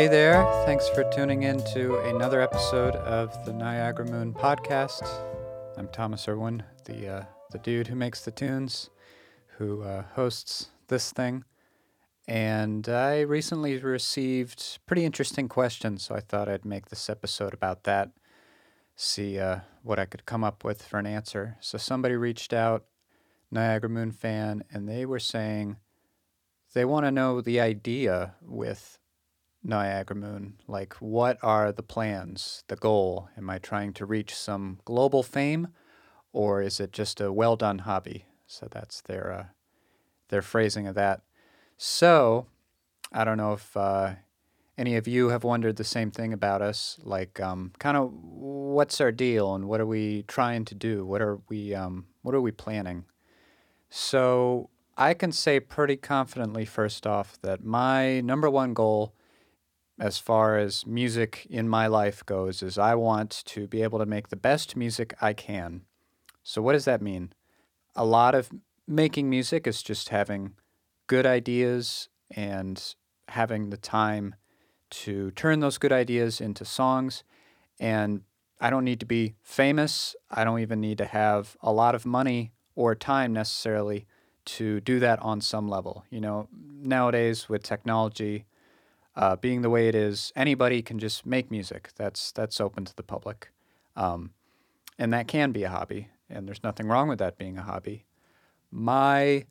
Hey there, thanks for tuning in to another episode of the Niagara Moon podcast. I'm Thomas Irwin, the, uh, the dude who makes the tunes, who uh, hosts this thing. And I recently received pretty interesting questions, so I thought I'd make this episode about that, see uh, what I could come up with for an answer. So somebody reached out, Niagara Moon fan, and they were saying they want to know the idea with Niagara Moon? Like, what are the plans, the goal? Am I trying to reach some global fame, or is it just a well done hobby? So that's their uh, their phrasing of that. So, I don't know if uh, any of you have wondered the same thing about us. Like, um, kind of, what's our deal, and what are we trying to do? What are we um, What are we planning? So, I can say pretty confidently, first off, that my number one goal as far as music in my life goes is I want to be able to make the best music I can. So, what does that mean? A lot of making music is just having good ideas and having the time to turn those good ideas into songs. And I don't need to be famous. I don't even need to have a lot of money or time necessarily to do that on some level. You know, nowadays with technology, uh, being the way it is, anybody can just make music. That's that's open to the public, um, and that can be a hobby. And there's nothing wrong with that being a hobby. My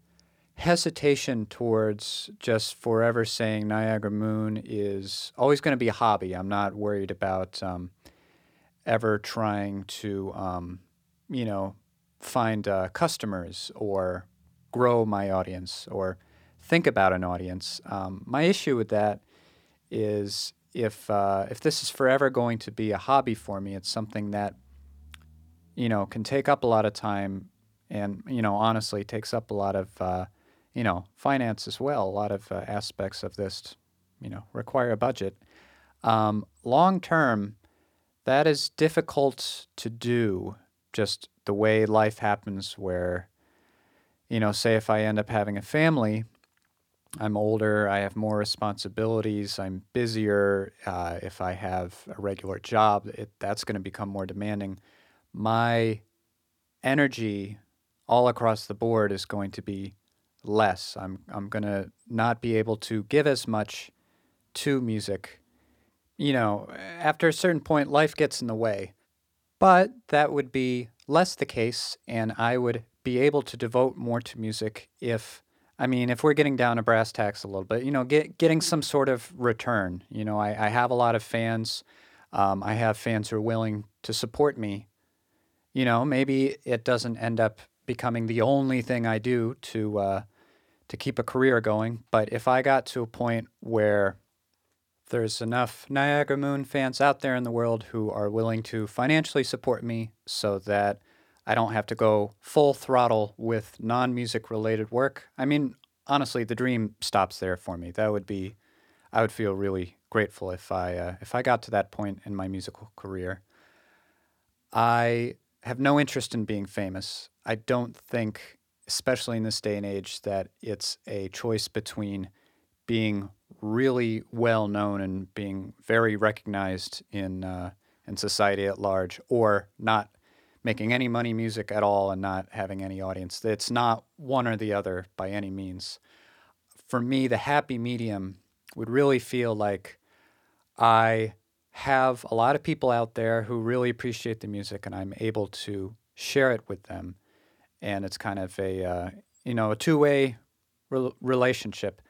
hesitation towards just forever saying Niagara Moon is always going to be a hobby. I'm not worried about um, ever trying to, um, you know, find uh, customers or grow my audience or think about an audience. Um, my issue with that is if uh, if this is forever going to be a hobby for me, it's something that you know can take up a lot of time, and you know honestly takes up a lot of uh, you know finance as well. A lot of uh, aspects of this, you know, require a budget. Um, long term, that is difficult to do. Just the way life happens, where you know, say if I end up having a family I'm older, I have more responsibilities, I'm busier. Uh, if I have a regular job, it, that's going to become more demanding. My energy all across the board is going to be less. I'm, I'm going to not be able to give as much to music. You know, after a certain point, life gets in the way. But that would be less the case, and I would be able to devote more to music if I mean, if we're getting down to brass tacks a little bit, you know, get, getting some sort of return. You know, I, I have a lot of fans. Um, I have fans who are willing to support me. You know, maybe it doesn't end up becoming the only thing I do to uh, to keep a career going. But if I got to a point where there's enough Niagara Moon fans out there in the world who are willing to financially support me so that I don't have to go full throttle with non music related work. I mean, honestly, the dream stops there for me. That would be, I would feel really grateful if I uh, if I got to that point in my musical career. I have no interest in being famous. I don't think, especially in this day and age, that it's a choice between being really well known and being very recognized in uh, in society at large, or not making any money music at all and not having any audience. It's not one or the other by any means. For me, the happy medium would really feel like I have a lot of people out there who really appreciate the music and I'm able to share it with them. And it's kind of a, uh, you know, a two way re- relationship.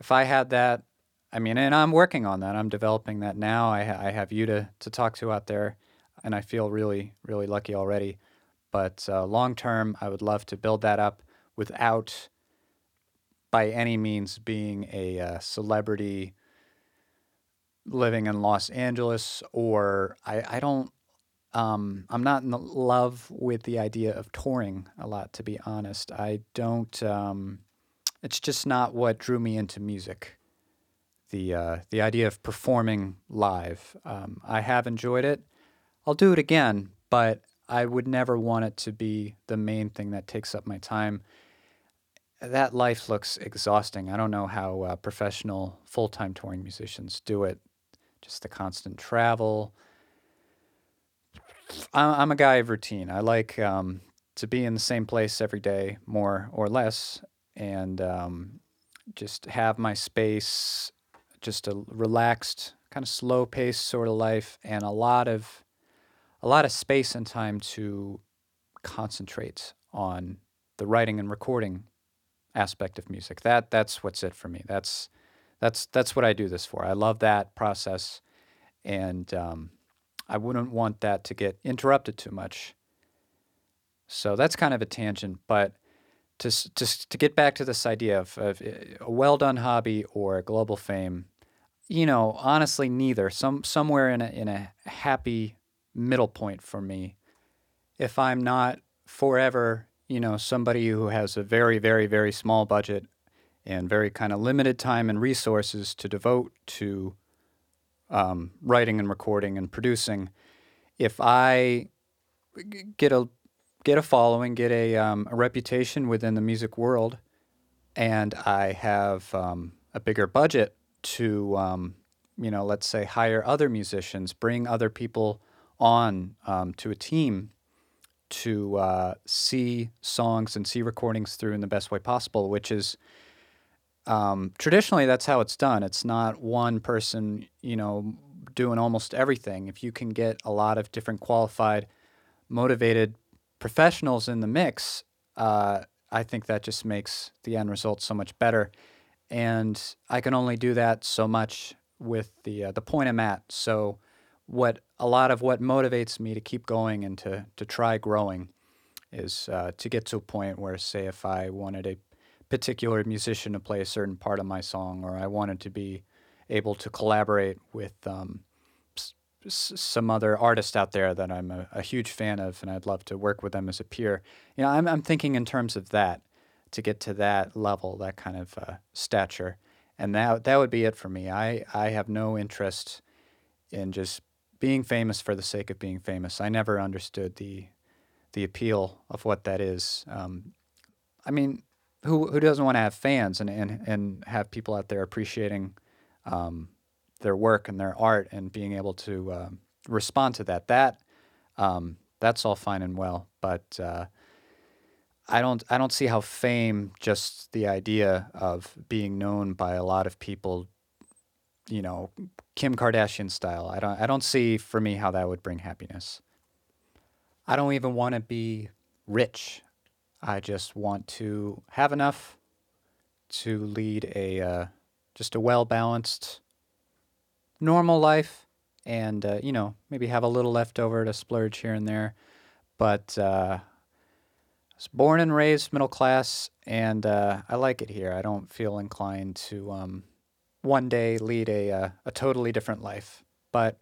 If I had that, I mean, and I'm working on that. I'm developing that now. I, ha- I have you to, to talk to out there and I feel really, really lucky already. But uh, long term, I would love to build that up without, by any means, being a uh, celebrity living in Los Angeles, or I, I don't. Um, I'm not in love with the idea of touring a lot, to be honest. I don't. Um, it's just not what drew me into music. The uh, the idea of performing live. Um, I have enjoyed it. I'll do it again, but I would never want it to be the main thing that takes up my time. That life looks exhausting. I don't know how uh, professional full time touring musicians do it. just the constant travel. I'm a guy of routine. I like um, to be in the same place every day, more or less, and um, just have my space, just a relaxed, kind of slow pace sort of life, and a lot of a lot of space and time to concentrate on the writing and recording aspect of music. That that's what's it for me. That's that's that's what I do this for. I love that process, and um, I wouldn't want that to get interrupted too much. So that's kind of a tangent, but to to to get back to this idea of, of uh, a well done hobby or global fame, you know, honestly, neither. Some somewhere in a in a happy middle point for me. If I'm not forever, you know, somebody who has a very very very small budget and very kind of limited time and resources to devote to um, writing and recording and producing, if I get a get a following, get a um, a reputation within the music world, and I have um, a bigger budget to, um, you know, let's say hire other musicians, bring other people on um, to a team to uh, see songs and see recordings through in the best way possible, which is um, traditionally that's how it's done. It's not one person, you know, doing almost everything. If you can get a lot of different qualified, motivated professionals in the mix, uh, I think that just makes the end result so much better. And I can only do that so much with the uh, the point I'm at. So, what a lot of what motivates me to keep going and to to try growing is uh, to get to a point where, say, if I wanted a particular musician to play a certain part of my song, or I wanted to be able to collaborate with um, s- s- some other artist out there that I'm a, a huge fan of, and I'd love to work with them as a peer. You know, I'm I'm thinking in terms of that to get to that level, that kind of uh, stature, and that that would be it for me. I I have no interest in just being famous for the sake of being famous. I never understood the the appeal of what that is. Um, I mean, who who doesn't want to have fans and and and have people out there appreciating um, their work and their art and being able to um, respond to that? That um, that's all fine and well, but uh, I don't I don't see how fame, just the idea of being known by a lot of people, you know, Kim Kardashian style. I don't I don't see for me how that would bring happiness. I don't even want to be rich. I just want to have enough to lead a uh, just a well balanced, normal life, and uh, you know maybe have a little left over to splurge here and there. But uh, I was born and raised middle class, and uh, I like it here. I don't feel inclined to um, one day lead a uh, a totally different life. But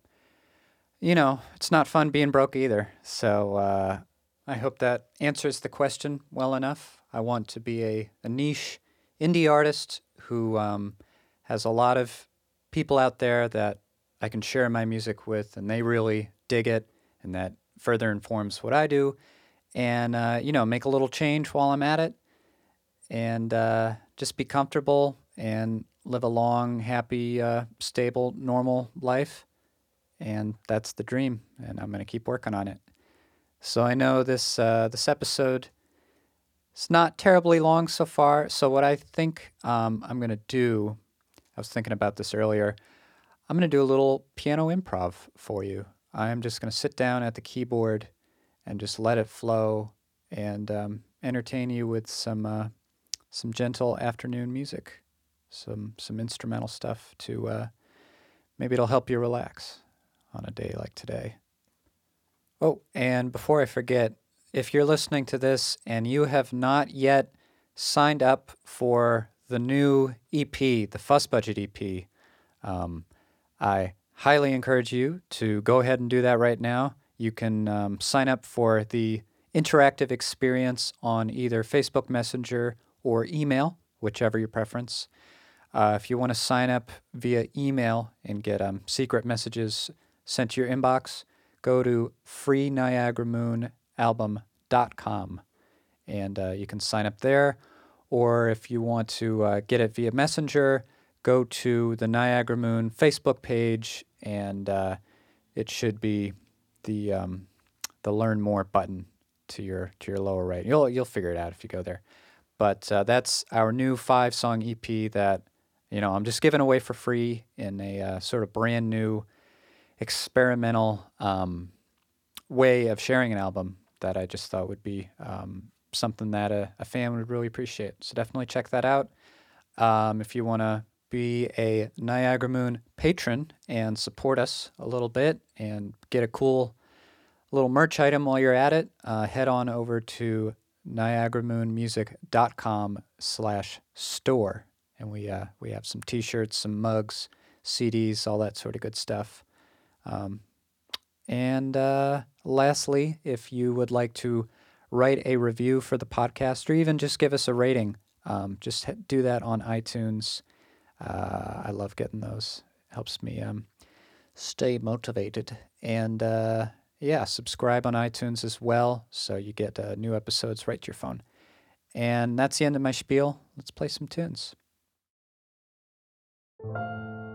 you know, it's not fun being broke either. So uh, I hope that answers the question well enough. I want to be a, a niche indie artist who um, has a lot of people out there that I can share my music with, and they really dig it, and that further informs what I do. And, uh, you know, make a little change while I'm at it, and uh, just be comfortable and live a long, happy, uh, stable, normal life and that's the dream and i'm going to keep working on it. So i know this uh, this episode is not terribly long so far so what i think um, i'm going to do i was thinking about this earlier i'm going to do a little piano improv for you. I'm just going to sit down at the keyboard and just let it flow and um, entertain you with some uh, some gentle afternoon music some some instrumental stuff to uh, maybe it'll help you relax on a day like today. Oh, and before I forget, if you're listening to this and you have not yet signed up for the new EP, the Fuss Budget EP, um, I highly encourage you to go ahead and do that right now. You can um, sign up for the interactive experience on either Facebook Messenger or email, whichever your preference. Uh, if you want to sign up via email and get um, secret messages sent to your inbox, go to freeniagaramoonalbum.com and uh, you can sign up there. Or if you want to uh, get it via Messenger, go to the Niagara Moon Facebook page and uh, it should be the um, the learn more button to your to your lower right. You'll you'll figure it out if you go there. But uh, that's our new five song EP that you know I'm just giving away for free in a uh, sort of brand new experimental um, way of sharing an album that I just thought would be um, something that a, a, fan would really appreciate. So definitely check that out. Um, if you want to be a Niagara Moon patron and support us a little bit and get a cool little merch item while you're at it, uh, head on over to niagaramoonmusic.com slash store. And we, uh, we have some t-shirts, some mugs, CDs, all that sort of good stuff. Um, and uh, lastly, if you would like to write a review for the podcast or even just give us a rating, um, just do that on iTunes. Uh, I love getting those. Helps me um, stay motivated. And uh, yeah, subscribe on iTunes as well so you get uh, new episodes right to your phone. And that's the end of my spiel. Let's play some tunes. Música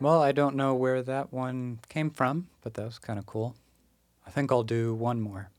Well, I don't know where that one came from, but that was kind of cool. I think I'll do one more.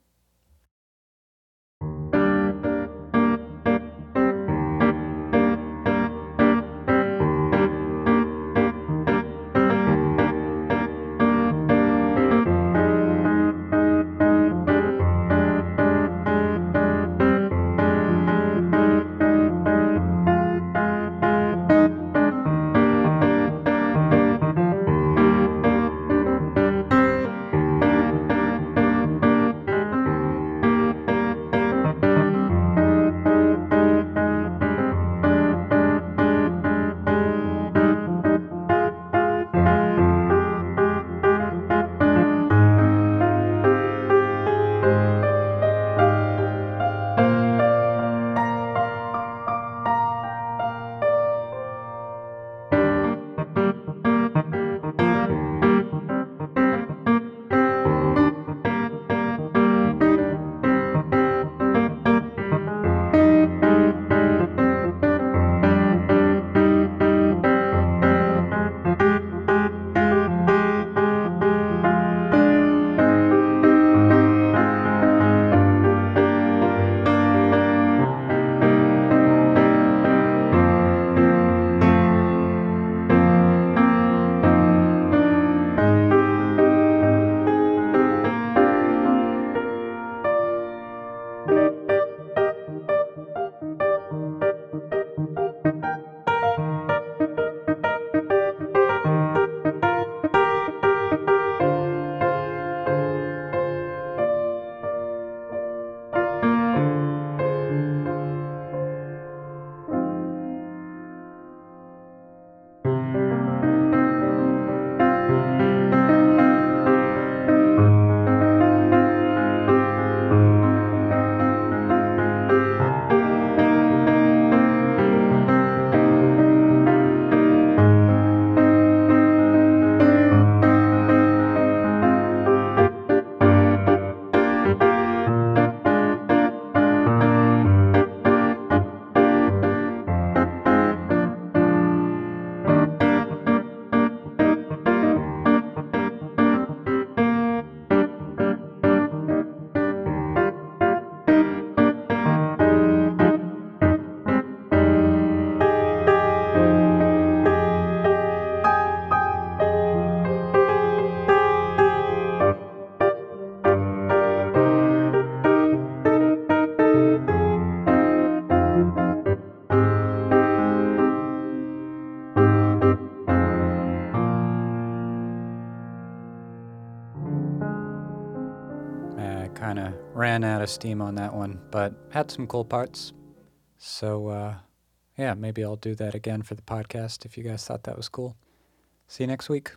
Out of steam on that one, but had some cool parts. So, uh, yeah, maybe I'll do that again for the podcast if you guys thought that was cool. See you next week.